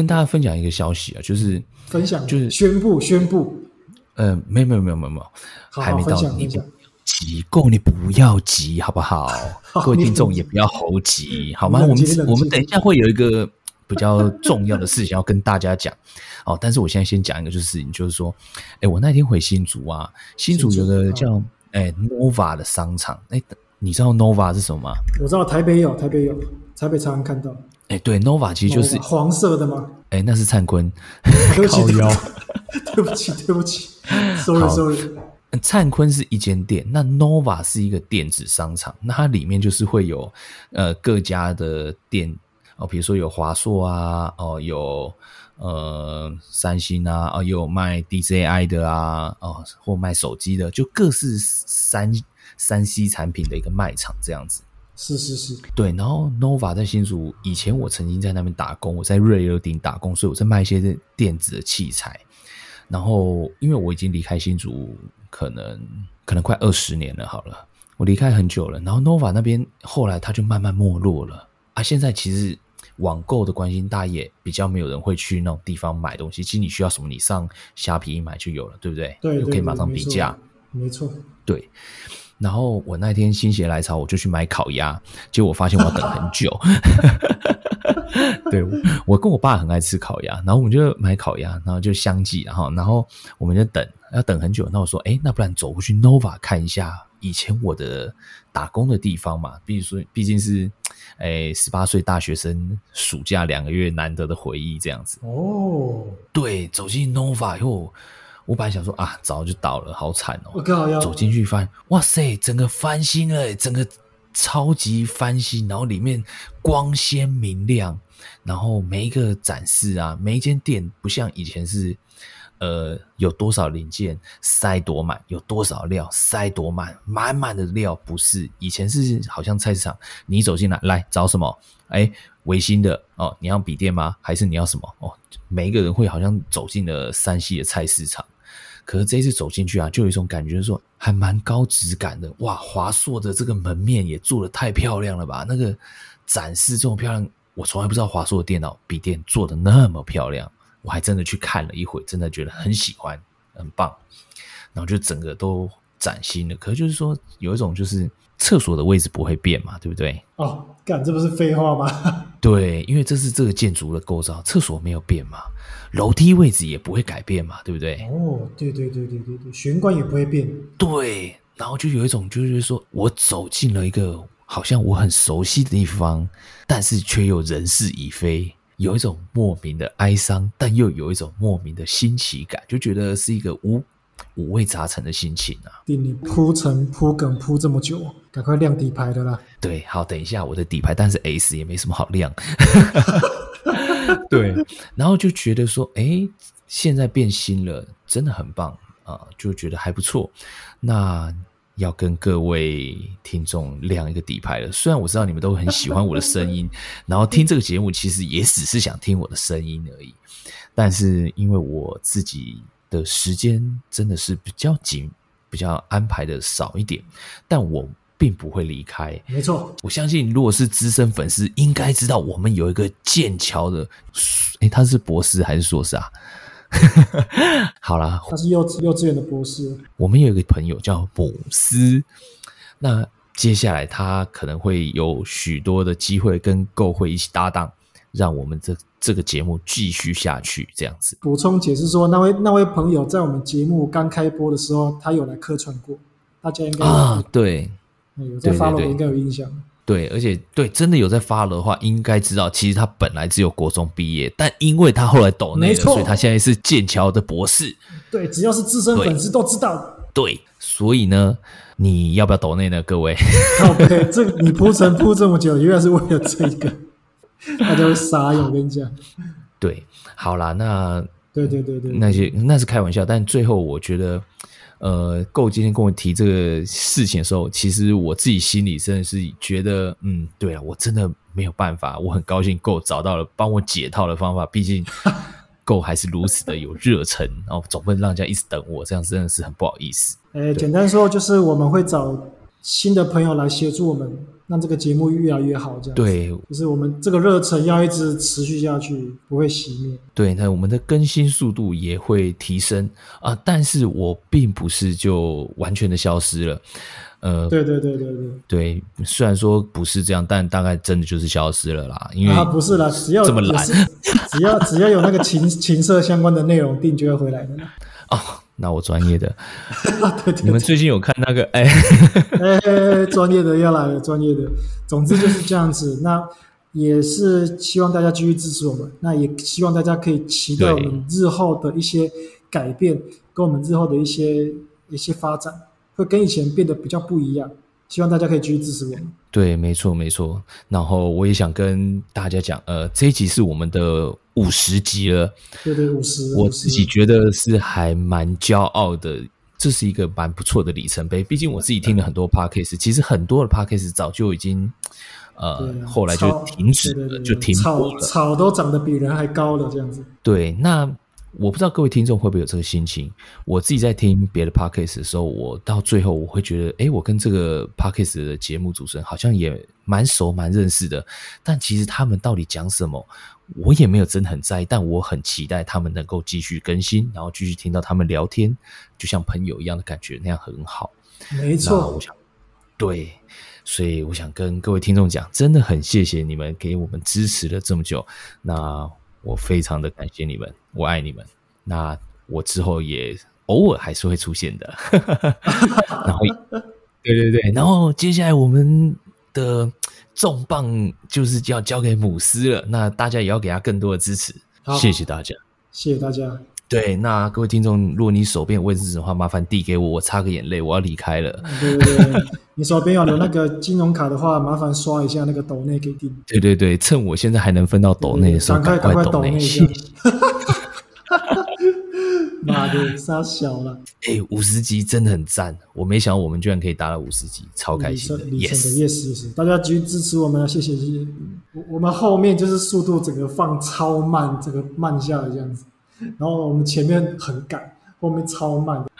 我跟大家分享一个消息啊，就是分享，就是宣布宣布。呃，没有没有没有没有没有，还没到你不急，够你不要急，好不好？好各位听众也不要猴急，好吗？我们我们等一下会有一个比较重要的事情要跟大家讲 哦，但是我现在先讲一个就是事情，就是说，哎，我那天回新竹啊，新竹有个叫哎 Nova 的商场，哎，你知道 Nova 是什么吗？我知道台北有，台北有，台北常常看到。哎，对，Nova 其实就是黄色的吗？哎，那是灿坤，对不起，对不起，对不起，sorry sorry。灿坤是一间店，那 Nova 是一个电子商场，那它里面就是会有呃各家的店哦，比如说有华硕啊，哦有呃三星啊，哦有卖 DJI 的啊，哦或卖手机的，就各式三三 C 产品的一个卖场这样子。是是是，对，然后 Nova 在新竹，以前我曾经在那边打工，我在瑞尔顶打工，所以我在卖一些电子的器材。然后因为我已经离开新竹，可能可能快二十年了，好了，我离开很久了。然后 Nova 那边后来它就慢慢没落了啊。现在其实网购的关心，大家也比较没有人会去那种地方买东西。其实你需要什么，你上虾皮一买就有了，对不对？对，对，就可以马上比价。没错，对。然后我那天心血来潮，我就去买烤鸭，结果我发现我要等很久。对，我跟我爸很爱吃烤鸭，然后我们就买烤鸭，然后就相继，然后然后我们就等，要等很久。那我说，哎，那不然走过去 Nova 看一下以前我的打工的地方嘛？毕竟说，毕竟是哎十八岁大学生暑假两个月难得的回忆，这样子。哦，对，走进 Nova 以后。我本来想说啊，早就倒了，好惨哦！我靠，走进去发现，哇塞，整个翻新了，整个超级翻新，然后里面光鲜明亮，然后每一个展示啊，每一间店不像以前是，呃，有多少零件塞多满，有多少料塞多满，满满的料，不是以前是好像菜市场，你走进来，来找什么？哎，维新的哦，你要笔电吗？还是你要什么？哦，每一个人会好像走进了山西的菜市场。可是这一次走进去啊，就有一种感觉说，还蛮高质感的。哇，华硕的这个门面也做得太漂亮了吧？那个展示这么漂亮，我从来不知道华硕的电脑笔电做得那么漂亮。我还真的去看了一回，真的觉得很喜欢，很棒。然后就整个都崭新了。可是就是说，有一种就是厕所的位置不会变嘛，对不对？哦，干，这不是废话吗？对，因为这是这个建筑的构造，厕所没有变嘛。楼梯位置也不会改变嘛，对不对？哦，对对对对对对，玄关也不会变。对，然后就有一种就是说，我走进了一个好像我很熟悉的地方，但是却又人事已非，有一种莫名的哀伤，但又有一种莫名的新奇感，就觉得是一个五五味杂陈的心情啊。给你铺陈铺梗铺这么久，赶快亮底牌的啦。对，好，等一下我的底牌，但是 S 也没什么好亮。对，然后就觉得说，哎，现在变新了，真的很棒啊，就觉得还不错。那要跟各位听众亮一个底牌了。虽然我知道你们都很喜欢我的声音，然后听这个节目其实也只是想听我的声音而已。但是因为我自己的时间真的是比较紧，比较安排的少一点，但我。并不会离开，没错。我相信，如果是资深粉丝，应该知道我们有一个剑桥的，诶，他是博士还是硕士啊？好啦，他是幼稚幼稚园的博士。我们有一个朋友叫姆斯，那接下来他可能会有许多的机会跟购会一起搭档，让我们这这个节目继续下去。这样子，补充解释说，那位那位朋友在我们节目刚开播的时候，他有来客串过，大家应该啊，对。有在 follow 应该有印象。对，而且对，真的有在 follow 的话，应该知道，其实他本来只有国中毕业，但因为他后来抖内了，所以他现在是剑桥的博士。对，只要是资深粉丝都知道。对，所以呢，你要不要抖内呢？各位，OK，这个你铺陈铺这么久，原来是为了这个，大家会傻眼。我跟你讲，对，好啦，那对对对对，那些那是开玩笑，但最后我觉得。呃，够今天跟我提这个事情的时候，其实我自己心里真的是觉得，嗯，对啊，我真的没有办法，我很高兴够找到了帮我解套的方法，毕竟 够还是如此的有热忱，然后总不能让人家一直等我，这样真的是很不好意思。诶，简单说就是我们会找新的朋友来协助我们让这个节目越来越好，这样对，就是我们这个热忱要一直持续下去，不会熄灭。对，那我们的更新速度也会提升啊，但是我并不是就完全的消失了。呃，对对对对对对，虽然说不是这样，但大概真的就是消失了啦。因为啊，不是啦，只要这么懒，只要只要有那个情 情色相关的内容，定就会回来的。哦，那我专业的，对对对，你们最近有看那个？哎 哎，专业的要来了，专业的。总之就是这样子。那也是希望大家继续支持我们，那也希望大家可以期待我们日后的一些改变，跟我们日后的一些一些发展。会跟以前变得比较不一样，希望大家可以继续支持我们。对，没错，没错。然后我也想跟大家讲，呃，这一集是我们的五十集了。对对，五十。我自己觉得是还蛮骄傲的，这是一个蛮不错的里程碑。毕竟我自己听了很多 podcast，其实很多的 podcast 早就已经，呃，啊、后来就停止了，就停播了。草草都长得比人还高了，这样子。对，那。我不知道各位听众会不会有这个心情。我自己在听别的 podcast 的时候，我到最后我会觉得，哎，我跟这个 podcast 的节目主持人好像也蛮熟、蛮认识的。但其实他们到底讲什么，我也没有真的很在意。但我很期待他们能够继续更新，然后继续听到他们聊天，就像朋友一样的感觉，那样很好。没错，我想，对，所以我想跟各位听众讲，真的很谢谢你们给我们支持了这么久。那。我非常的感谢你们，我爱你们。那我之后也偶尔还是会出现的。然后，对对对，然后接下来我们的重磅就是要交给姆斯了。那大家也要给他更多的支持，谢谢大家，谢谢大家。对，那各位听众，如果你手边有卫生纸的话，麻烦递给我，我擦个眼泪，我要离开了。对对对，你手边有留那个金融卡的话，麻烦刷一下那个抖内给定。对对对，趁我现在还能分到抖内的时候，赶快抖内。妈的，杀小了！哎、欸，五十集真的很赞，我没想到我们居然可以达到五十集，超开心的。yes yes yes，大家继续支持我们，谢谢谢谢。我我们后面就是速度整个放超慢，整个慢下来这样子。然后我们前面很赶，后面超慢的。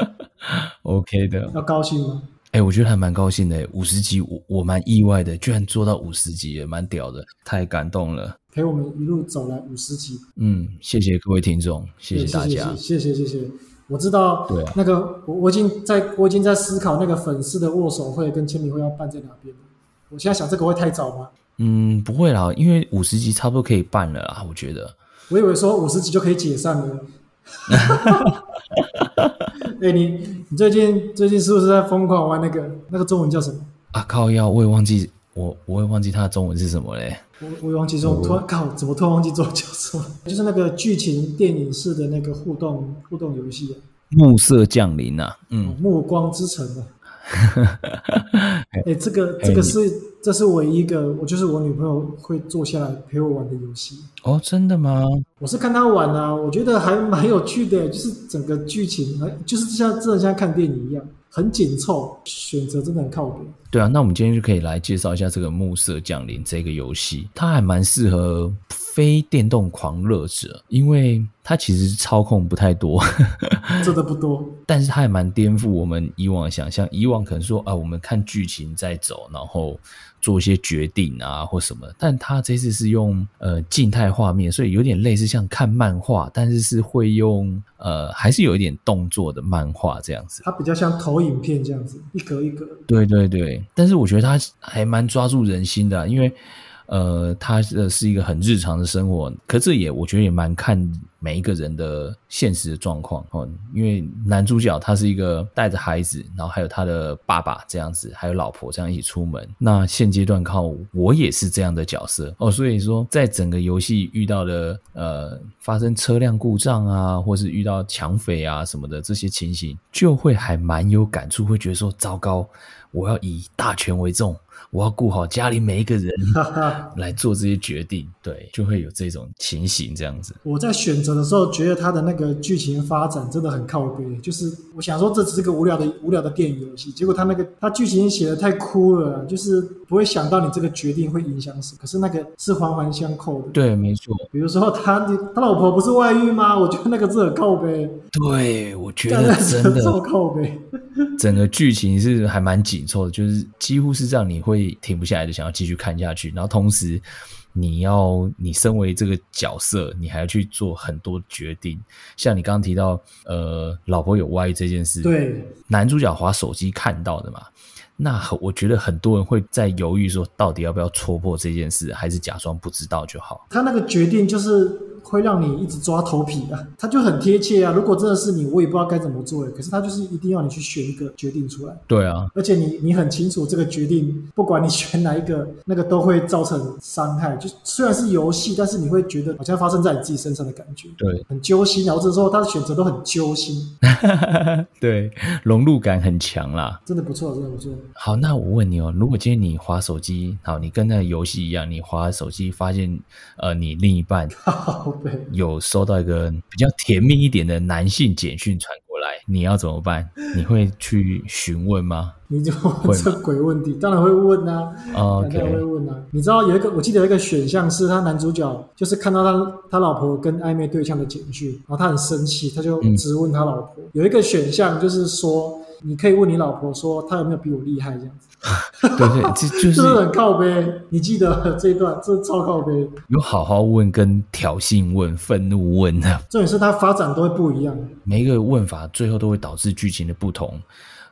OK 的，要高兴吗？哎、欸，我觉得还蛮高兴的。五十集，我我蛮意外的，居然做到五十集，也蛮屌的，太感动了。陪我们一路走来五十集，嗯，谢谢各位听众，谢谢大家，谢谢谢谢，谢谢。我知道，对、啊，那个我我已经在我已经在思考那个粉丝的握手会跟签名会要办在哪边。我现在想这个会太早吗？嗯，不会啦，因为五十集差不多可以办了啦，我觉得。我以为说五十集就可以解散了。哎、欸，你你最近最近是不是在疯狂玩那个那个中文叫什么？啊靠腰，我也忘记我我也忘记它的中文是什么嘞。我我也忘记说，突然靠，怎么突然忘记中文叫什么？就是那个剧情电影式的那个互动互动游戏啊。暮色降临啊，嗯，暮光之城啊。哎、欸，这个这个是、欸、这是唯一一个我就是我女朋友会坐下来陪我玩的游戏哦，真的吗？我是看她玩啊，我觉得还蛮有趣的，就是整个剧情，就是像真的像看电影一样，很紧凑，选择真的很靠谱。对啊，那我们今天就可以来介绍一下这个《暮色降临》这个游戏，它还蛮适合非电动狂热者，因为它其实操控不太多，做的不多，但是它还蛮颠覆我们以往的想象。以往可能说啊，我们看剧情在走，然后做一些决定啊或什么，但它这次是用呃静态画面，所以有点类似像看漫画，但是是会用呃还是有一点动作的漫画这样子。它比较像投影片这样子，一格一格。对对对。但是我觉得他还蛮抓住人心的啊，因为，呃，他的是一个很日常的生活，可这也我觉得也蛮看每一个人的现实的状况哦。因为男主角他是一个带着孩子，然后还有他的爸爸这样子，还有老婆这样一起出门。那现阶段靠我也是这样的角色哦，所以说在整个游戏遇到的呃发生车辆故障啊，或是遇到抢匪啊什么的这些情形，就会还蛮有感触，会觉得说糟糕。我要以大权为重，我要顾好家里每一个人 来做这些决定，对，就会有这种情形这样子。我在选择的时候，觉得他的那个剧情发展真的很靠背，就是我想说这只是个无聊的无聊的电影游戏，结果他那个他剧情写的太枯了，就是不会想到你这个决定会影响什么。可是那个是环环相扣的，对，没错。比如说他他老婆不是外遇吗？我觉得那个字很靠背。对，我觉得真的靠背。整个剧情是还蛮紧凑的，就是几乎是让你会停不下来的，想要继续看下去。然后同时，你要你身为这个角色，你还要去做很多决定。像你刚刚提到，呃，老婆有歪这件事，对，男主角滑手机看到的嘛。那我觉得很多人会在犹豫说，到底要不要戳破这件事，还是假装不知道就好。他那个决定就是。会让你一直抓头皮啊，他就很贴切啊。如果真的是你，我也不知道该怎么做。可是他就是一定要你去选一个决定出来。对啊，而且你你很清楚这个决定，不管你选哪一个，那个都会造成伤害。就虽然是游戏，但是你会觉得好像发生在你自己身上的感觉。对，很揪心。然后这时候他的选择都很揪心。对，融入感很强啦。真的不错，真的不错。好，那我问你哦，如果今天你滑手机，好，你跟那个游戏一样，你滑手机发现，呃，你另一半。对，有收到一个比较甜蜜一点的男性简讯传过来，你要怎么办？你会去询问吗？你就问这鬼问题，当然会问啊，oh, okay. 当然会问啊。你知道有一个，我记得有一个选项是他男主角就是看到他他老婆跟暧昧对象的简讯，然后他很生气，他就质问他老婆。嗯、有一个选项就是说，你可以问你老婆说，她有没有比我厉害这样子。对 对，这 就是，是很靠背。你记得这一段，这超靠背。有好好问、跟挑衅问、愤怒问的，重点是它发展都会不一样。每一个问法最后都会导致剧情的不同，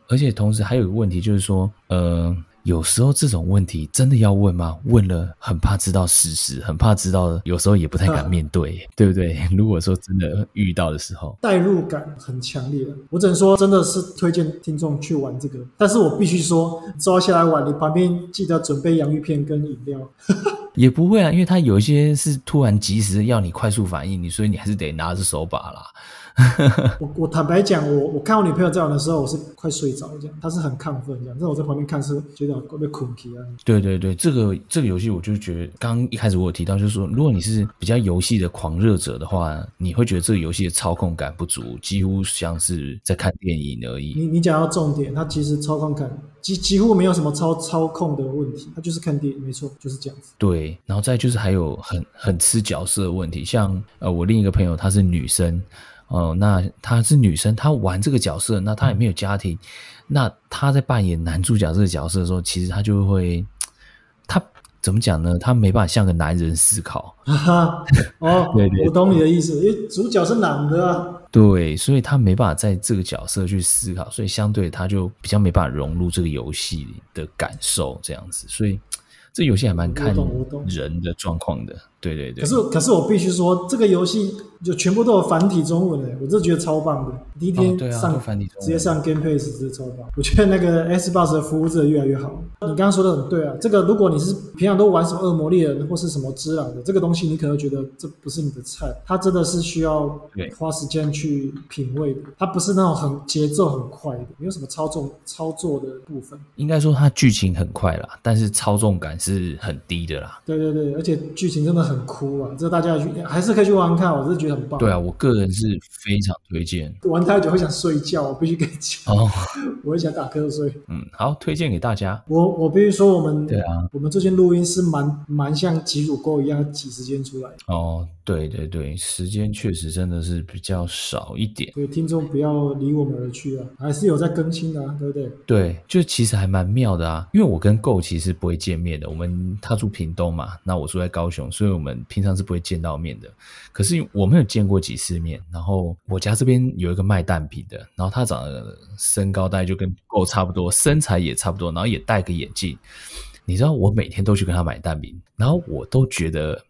而且同时还有一个问题就是说，呃。有时候这种问题真的要问吗？问了很怕知道事实，很怕知道，有时候也不太敢面对，啊、对不对？如果说真的遇到的时候，代入感很强烈。我只能说，真的是推荐听众去玩这个。但是我必须说，抓下来玩，你旁边记得准备洋芋片跟饮料。也不会啊，因为它有一些是突然及时要你快速反应，你所以你还是得拿着手把啦。我我坦白讲，我我看我女朋友在玩的时候，我是快睡着这样，她是很亢奋这样，但我在旁边看是觉得会被困起啊。对对对，这个这个游戏我就觉得，刚刚一开始我有提到，就是说，如果你是比较游戏的狂热者的话，你会觉得这个游戏的操控感不足，几乎像是在看电影而已。你你讲到重点，它其实操控感几几乎没有什么操操控的问题，它就是看电影，没错，就是这样子。对，然后再就是还有很很吃角色的问题，像呃我另一个朋友她是女生。哦，那她是女生，她玩这个角色，那她也没有家庭，那她在扮演男主角这个角色的时候，其实她就会，她怎么讲呢？她没办法像个男人思考。哦，对对，我懂你的意思，因为主角是男的啊。对，所以她没办法在这个角色去思考，所以相对她就比较没办法融入这个游戏的感受，这样子，所以这游戏还蛮看人的状况的。对对对。可是可是我必须说，这个游戏。就全部都有繁体中文诶，我真的觉得超棒的。第一天上、哦啊、直接上 Game Pass 是超棒。我觉得那个 Xbox 的服务真的越来越好。你刚刚说的很对啊，这个如果你是平常都玩什么恶魔猎人或是什么之狼的，这个东西你可能觉得这不是你的菜。它真的是需要花时间去品味的。它不是那种很节奏很快的，没有什么操纵操作的部分。应该说它剧情很快啦，但是操纵感是很低的啦。对对对，而且剧情真的很酷啊，这大家去还是可以去玩玩看，我是觉得。很棒。对啊，我个人是非常推荐。玩太久会想睡觉，我必须跟你讲。哦，我会想打瞌睡。嗯，好，推荐给大家。我我必须说，我们对啊，我们最近录音是蛮蛮像挤乳沟一样挤时间出来。哦，对对对，时间确实真的是比较少一点。所以听众不要离我们而去啊，还是有在更新的啊，对不对？对，就其实还蛮妙的啊，因为我跟 Go 其实不会见面的。我们他住屏东嘛，那我住在高雄，所以我们平常是不会见到面的。可是我们有见过几次面，然后我家这边有一个卖蛋饼的，然后他长得身高大概就跟 Go 差不多，身材也差不多，然后也戴个眼镜。你知道我每天都去跟他买蛋饼，然后我都觉得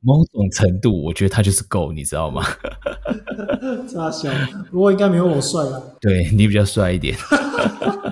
某种程度，我觉得他就是 Go，你知道吗？差小，不过应该没有我帅吧。对，你比较帅一点。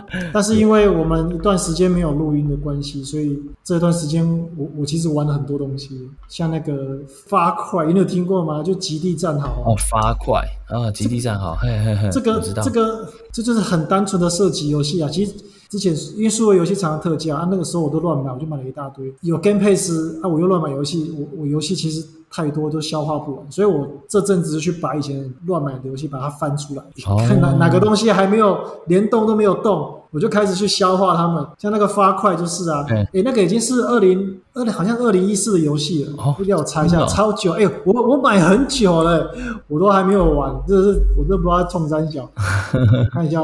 但是因为我们一段时间没有录音的关系，所以这段时间我我其实玩了很多东西，像那个发块，你有听过吗？就极地战壕哦，发块啊，极地战壕，嘿嘿嘿，这个这个这就是很单纯的射击游戏啊。其实之前因为数位游戏常常特价啊，那个时候我都乱买，我就买了一大堆。有 Game Pass 啊，我又乱买游戏，我我游戏其实太多都消化不完，所以我这阵子去把以前乱买的游戏把它翻出来，哦、看哪哪个东西还没有连动都没有动。我就开始去消化它们，像那个发块就是啊，哎、那个已经是二零二零，好像二零一四的游戏了，哦，要我猜一下，超久，哎、欸，我我买很久了，我都还没有玩，这是我都不知道冲三小，看一下，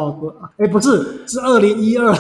哎、欸，不是，是二零一二，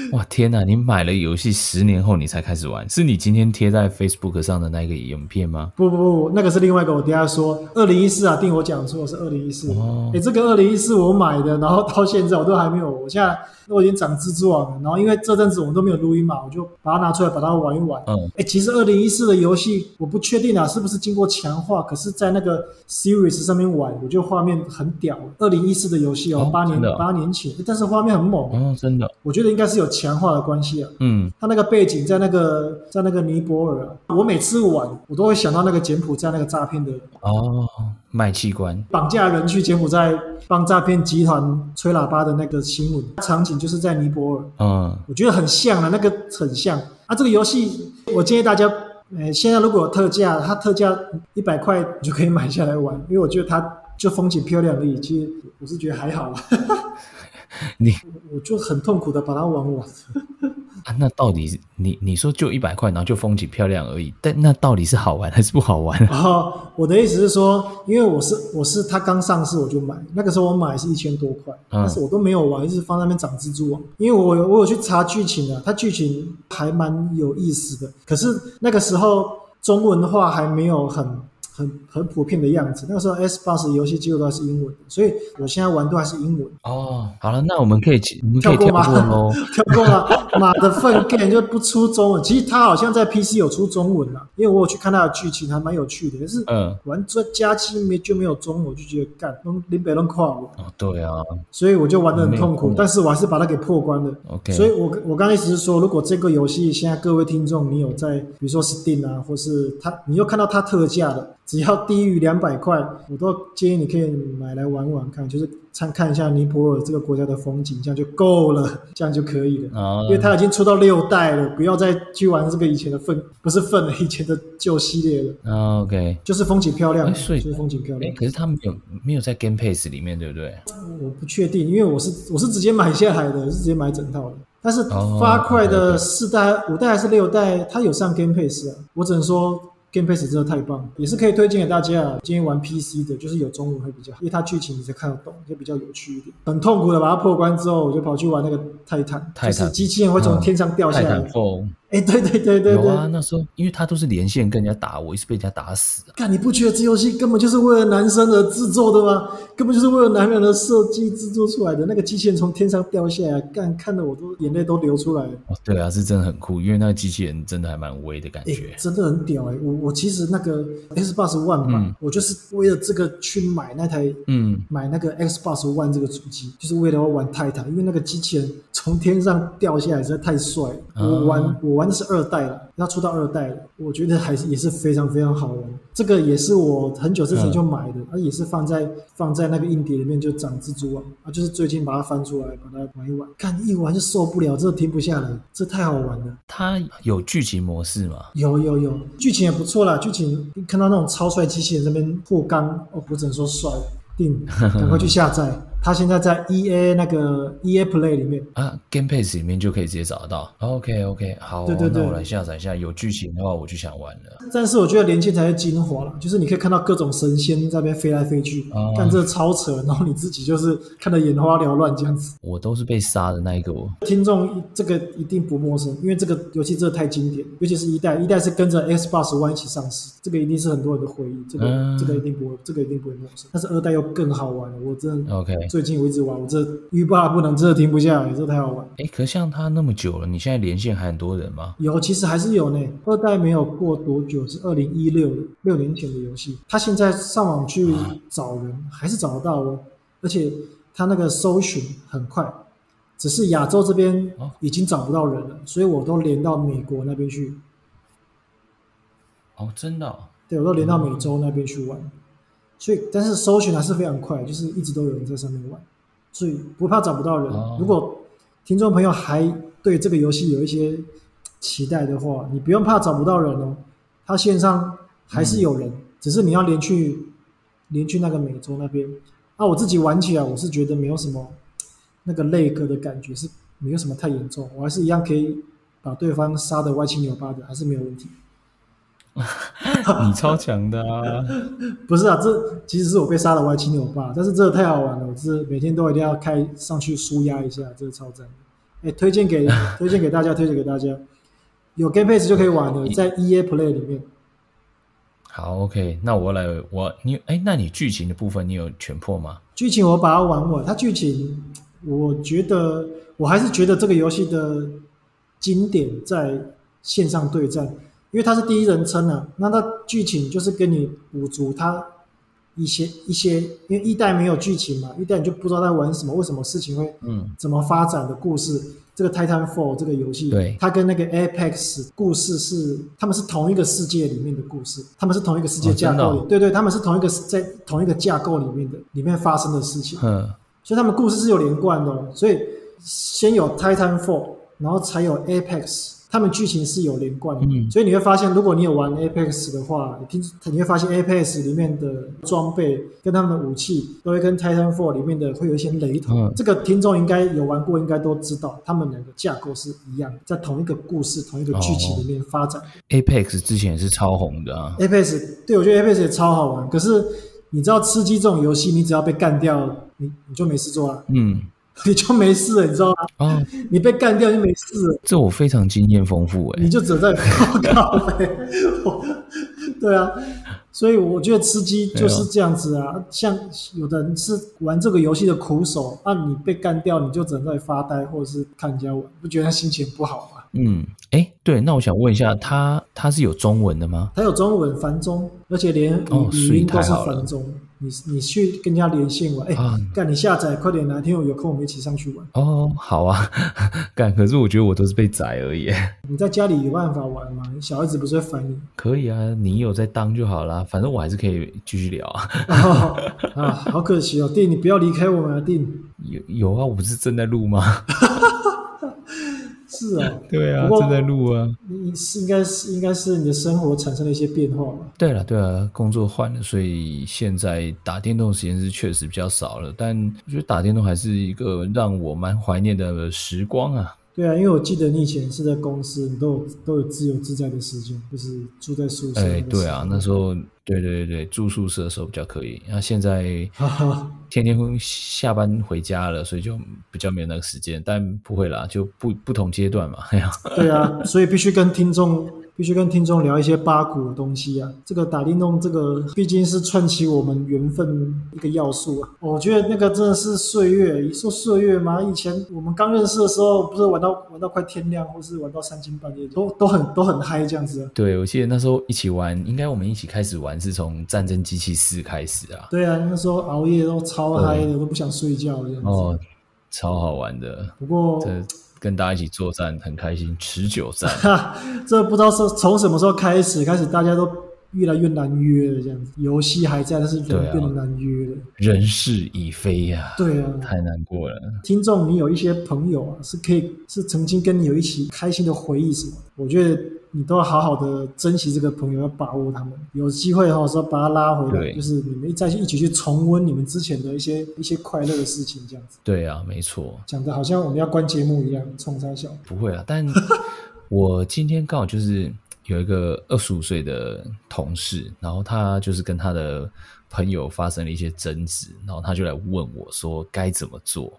哇天哪！你买了游戏十年后你才开始玩，是你今天贴在 Facebook 上的那个影片吗？不不不，那个是另外一个。我等下说，二零一四啊，定我讲错是二零一四。哎，这个二零一四我买的，然后到现在我都还没有。我现在我已经长蜘蛛网了，然后因为这阵子我们都没有录音嘛，我就把它拿出来把它玩一玩。嗯，哎，其实二零一四的游戏我不确定啊，是不是经过强化？可是，在那个 Series 上面玩，我觉得画面很屌。二零一四的游戏哦，八年八年前，但是画面很猛。哦，真的。我觉得应该是有强化的关系啊。嗯，他那个背景在那个在那个尼泊尔啊，我每次玩我都会想到那个柬埔寨那个诈骗的哦，卖器官绑架人去柬埔寨帮诈骗集团吹喇叭的那个新闻场景，就是在尼泊尔。嗯，我觉得很像啊，那个很像啊。这个游戏我建议大家，呃，现在如果有特价，它特价一百块你就可以买下来玩，因为我觉得它就风景漂亮而已。其实我是觉得还好啦。你我就很痛苦的把它玩完。啊，那到底你你说就一百块，然后就风景漂亮而已，但那到底是好玩还是不好玩？哦，我的意思是说，因为我是我是它刚上市我就买，那个时候我买是一千多块，嗯，但是我都没有玩，一直放在那边长蜘蛛网。因为我有我有去查剧情啊，它剧情还蛮有意思的，可是那个时候中文的话还没有很。很很普遍的样子，那个时候 Xbox 游戏几乎都是英文的，所以我现在玩都还是英文。哦，好了，那我们可以跳过喽？跳过了，马的粪 game 就不出中文。其实他好像在 PC 有出中文了，因为我有去看他的剧情，还蛮有趣的。可是，嗯，玩这加期没就没有中文，我就觉得干，林北龙跨我。哦，对啊，所以我就玩的很痛苦，但是我还是把它给破关了。OK，所以我我刚才意思是说，如果这个游戏现在各位听众你有在，比如说 Steam 啊，或是它，你又看到它特价的。只要低于两百块，我都建议你可以买来玩玩看，就是参看一下尼泊尔这个国家的风景，这样就够了，这样就可以了。哦、因为它已经出到六代了，不要再去玩这个以前的粪，不是粪了，以前的旧系列了。哦、OK，就是风景漂亮，所以就是风景漂亮。可是它没有没有在 Game Pass 里面，对不对？我不确定，因为我是我是直接买下来的，是直接买整套的。但是 Far Cry 的四代、哦、五代还是六代，它有上 Game Pass 啊。我只能说。Game Pass 真的太棒，也是可以推荐给大家。今天玩 PC 的，就是有中文会比较好，因为它剧情你才看得懂，就比较有趣一点。很痛苦的把它破关之后，我就跑去玩那个泰坦，泰坦就是机器人会从天上掉下来。嗯哎，对对对对对，有啊！那时候因为他都是连线跟人家打，我一直被人家打死啊。干，你不觉得这游戏根本就是为了男生而制作的吗？根本就是为了男人的设计制作出来的。那个机器人从天上掉下来，干，看的我都眼泪都流出来了。哦，对啊，是真的很酷，因为那个机器人真的还蛮威的感觉，真的很屌哎！我我其实那个 Xbox One 嘛，嗯、我就是为了这个去买那台，嗯，买那个 Xbox One 这个主机，就是为了要玩泰坦，因为那个机器人从天上掉下来实在太帅了。哦、我玩我玩的是二代了。要出到二代了，我觉得还是也是非常非常好玩。这个也是我很久之前就买的，它、嗯，也是放在放在那个硬碟里面就长蜘蛛网啊，就是最近把它翻出来，把它玩一玩，看一玩就受不了，这停不下来，这太好玩了。它有剧情模式吗？有有有，剧情也不错啦。剧情看到那种超帅机器人在那边破缸，哦，我只能说帅，定，赶快去下载。他现在在 E A 那个 E A Play 里面啊，Game Pass 里面就可以直接找得到。OK OK，好，对对对，那我来下载一下。有剧情的话，我就想玩了。但是我觉得连线才是精华了，就是你可以看到各种神仙在那边飞来飞去，看这超扯，然后你自己就是看得眼花缭乱这样子。我都是被杀的那一个。听众这个一定不陌生，因为这个游戏真的太经典，尤其是一代，一代是跟着 Xbox One 一起上市，这个一定是很多人的回忆。这个、嗯、这个一定不会，这个一定不会陌生。但是二代又更好玩了，我真的 OK。最近我一直玩，我这欲罢不能，真的停不下来，这太好玩。哎，可是像他那么久了，你现在连线还很多人吗？有，其实还是有呢。二代没有过多久，是二零一六六年前的游戏。他现在上网去找人，啊、还是找得到哦。而且他那个搜寻很快，只是亚洲这边已经找不到人了，哦、所以我都连到美国那边去。哦，真的、哦？对，我都连到美洲那边去玩。嗯所以，但是搜寻还是非常快，就是一直都有人在上面玩，所以不怕找不到人。哦、如果听众朋友还对这个游戏有一些期待的话，你不用怕找不到人哦，它线上还是有人，嗯、只是你要连去连去那个美洲那边。啊，我自己玩起来，我是觉得没有什么那个 lag 的感觉，是没有什么太严重，我还是一样可以把对方杀的歪七扭八的，还是没有问题。你超强的啊！不是啊，这其实是我被杀了歪七扭八，但是这个太好玩了，我是每天都一定要开上去舒压一下，这个超赞。哎，推荐给 推荐给大家，推荐给大家，有 Game Pass 就可以玩了，在 EA Play 里面。好，OK，那我来我你哎，那你剧情的部分你有全破吗？剧情我把它玩完，它剧情我觉得我还是觉得这个游戏的经典在线上对战，因为它是第一人称啊，那它剧情就是跟你补足它。一些一些，因为一代没有剧情嘛，一代你就不知道在玩什么，为什么事情会嗯怎么发展的故事。嗯、这个 Titanfall 这个游戏，对，它跟那个 Apex 故事是他们是同一个世界里面的故事，他们是同一个世界架构里，哦哦、对对，他们是同一个在同一个架构里面的里面发生的事情，嗯，所以他们故事是有连贯的，哦，所以先有 Titanfall，然后才有 Apex。他们剧情是有连贯的，嗯、所以你会发现，如果你有玩 Apex 的话，你听你会发现 Apex 里面的装备跟他们的武器都会跟 Titanfall 里面的会有一些雷同。嗯、这个听众应该有玩过，应该都知道，他们两个架构是一样，在同一个故事、同一个剧情里面发展。Apex 之前也是超红的啊。Apex 对，我觉得 Apex 也超好玩。可是你知道吃鸡这种游戏，你只要被干掉，你你就没事做了。嗯。你就没事了，你知道吗？啊，你被干掉就没事了。这我非常经验丰富哎。你就只在靠靠呗。对啊，所以我觉得吃鸡就是这样子啊。像有的人是玩这个游戏的苦手，那你被干掉，你就只能在发呆或者是看人家玩，不觉得他心情不好吗？嗯，哎，对，那我想问一下，它它是有中文的吗？它有中文繁中，而且连语语音都是繁中。你你去跟人家连线玩，哎、欸，干、啊、你下载快点，哪天我有空我们一起上去玩。哦，好啊，干，可是我觉得我都是被宰而已。你在家里有办法玩吗？小孩子不是会烦你？可以啊，你有在当就好了，反正我还是可以继续聊啊。哦、啊，好可惜哦，弟，你不要离开我们啊，弟。有有啊，我不是正在录吗？是啊，对啊，正在录啊。你是应该是应该是你的生活产生了一些变化吧？对了，对啊，工作换了，所以现在打电动时间是确实比较少了。但我觉得打电动还是一个让我蛮怀念的时光啊。对啊，因为我记得你以前是在公司，你都有都有自由自在的时间，就是住在宿舍。哎，对啊，那时候对对对对，住宿舍的时候比较可以。那现在 天天下班回家了，所以就比较没有那个时间。但不会啦，就不不同阶段嘛。对啊，所以必须跟听众。必须跟听众聊一些八股的东西啊！这个打电动，这个毕竟是串起我们缘分一个要素啊。我觉得那个真的是岁月，你说岁月吗？以前我们刚认识的时候，不是玩到玩到快天亮，或是玩到三更半夜，都都很都很嗨这样子啊。对，我记得那时候一起玩，应该我们一起开始玩是从《战争机器四》开始啊。对啊，那时候熬夜都超嗨的，都不想睡觉这样子。哦，超好玩的。不过。跟大家一起作战很开心，持久战。这不知道是从什么时候开始，开始大家都越来越难约了，这样子。游戏还在，但是人变得难约了。啊、人事已非呀、啊。对啊，太难过了。听众，你有一些朋友啊，是可以是曾经跟你有一起开心的回忆什么？我觉得。你都要好好的珍惜这个朋友，要把握他们。有机会哈，说把他拉回来，就是你们再去一起去重温你们之前的一些一些快乐的事情，这样子。对啊，没错。讲的好像我们要关节目一样，冲三小。不会啊，但我今天刚好就是有一个二十五岁的同事，然后他就是跟他的朋友发生了一些争执，然后他就来问我说该怎么做。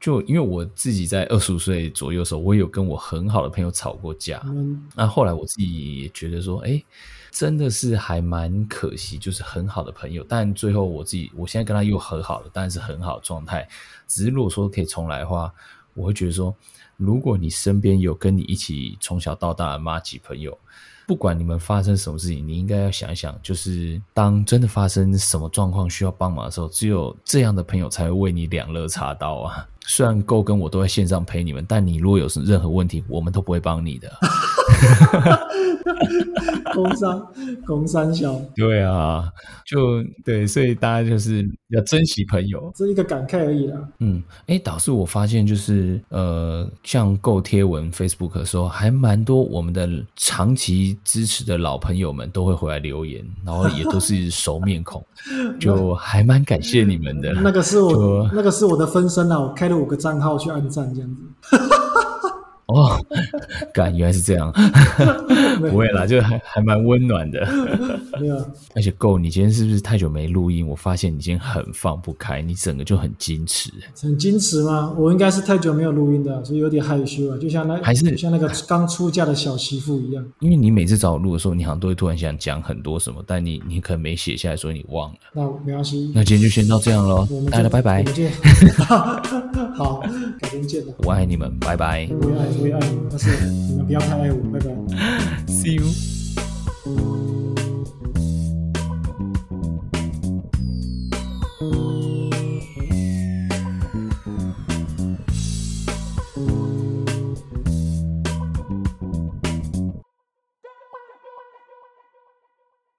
就因为我自己在二十五岁左右的时候，我也有跟我很好的朋友吵过架。嗯，那后来我自己也觉得说，哎，真的是还蛮可惜，就是很好的朋友。但最后我自己，我现在跟他又和好了，当然是很好的状态。只是如果说可以重来的话，我会觉得说，如果你身边有跟你一起从小到大的妈吉朋友。不管你们发生什么事情，你应该要想一想，就是当真的发生什么状况需要帮忙的时候，只有这样的朋友才会为你两肋插刀啊！虽然够跟我都在线上陪你们，但你如果有任何问题，我们都不会帮你的。工商，工商小，对啊，就对，所以大家就是要珍惜朋友，这是一个感慨而已啦。嗯，哎，导致我发现就是呃，像 Go 贴文 Facebook 的时候，还蛮多我们的长期支持的老朋友们都会回来留言，然后也都是熟面孔，就还蛮感谢你们的。那个是我，那个是我的分身啊，我开了五个账号去按赞这样子。哦，感，原来是这样，不会啦，就还还蛮温暖的。没有。而且够，你今天是不是太久没录音？我发现你今天很放不开，你整个就很矜持。很矜持吗？我应该是太久没有录音的，所以有点害羞啊，就像那还是像那个刚出嫁的小媳妇一样。因为你每次找我录的时候，你好像都会突然想讲很多什么，但你你可能没写下来，所以你忘了。那没关系。那今天就先到这样喽，大家拜拜。好，改天见了。我爱你们，拜拜。我也爱，我也爱你，但是你们不要太爱我，拜拜。See you.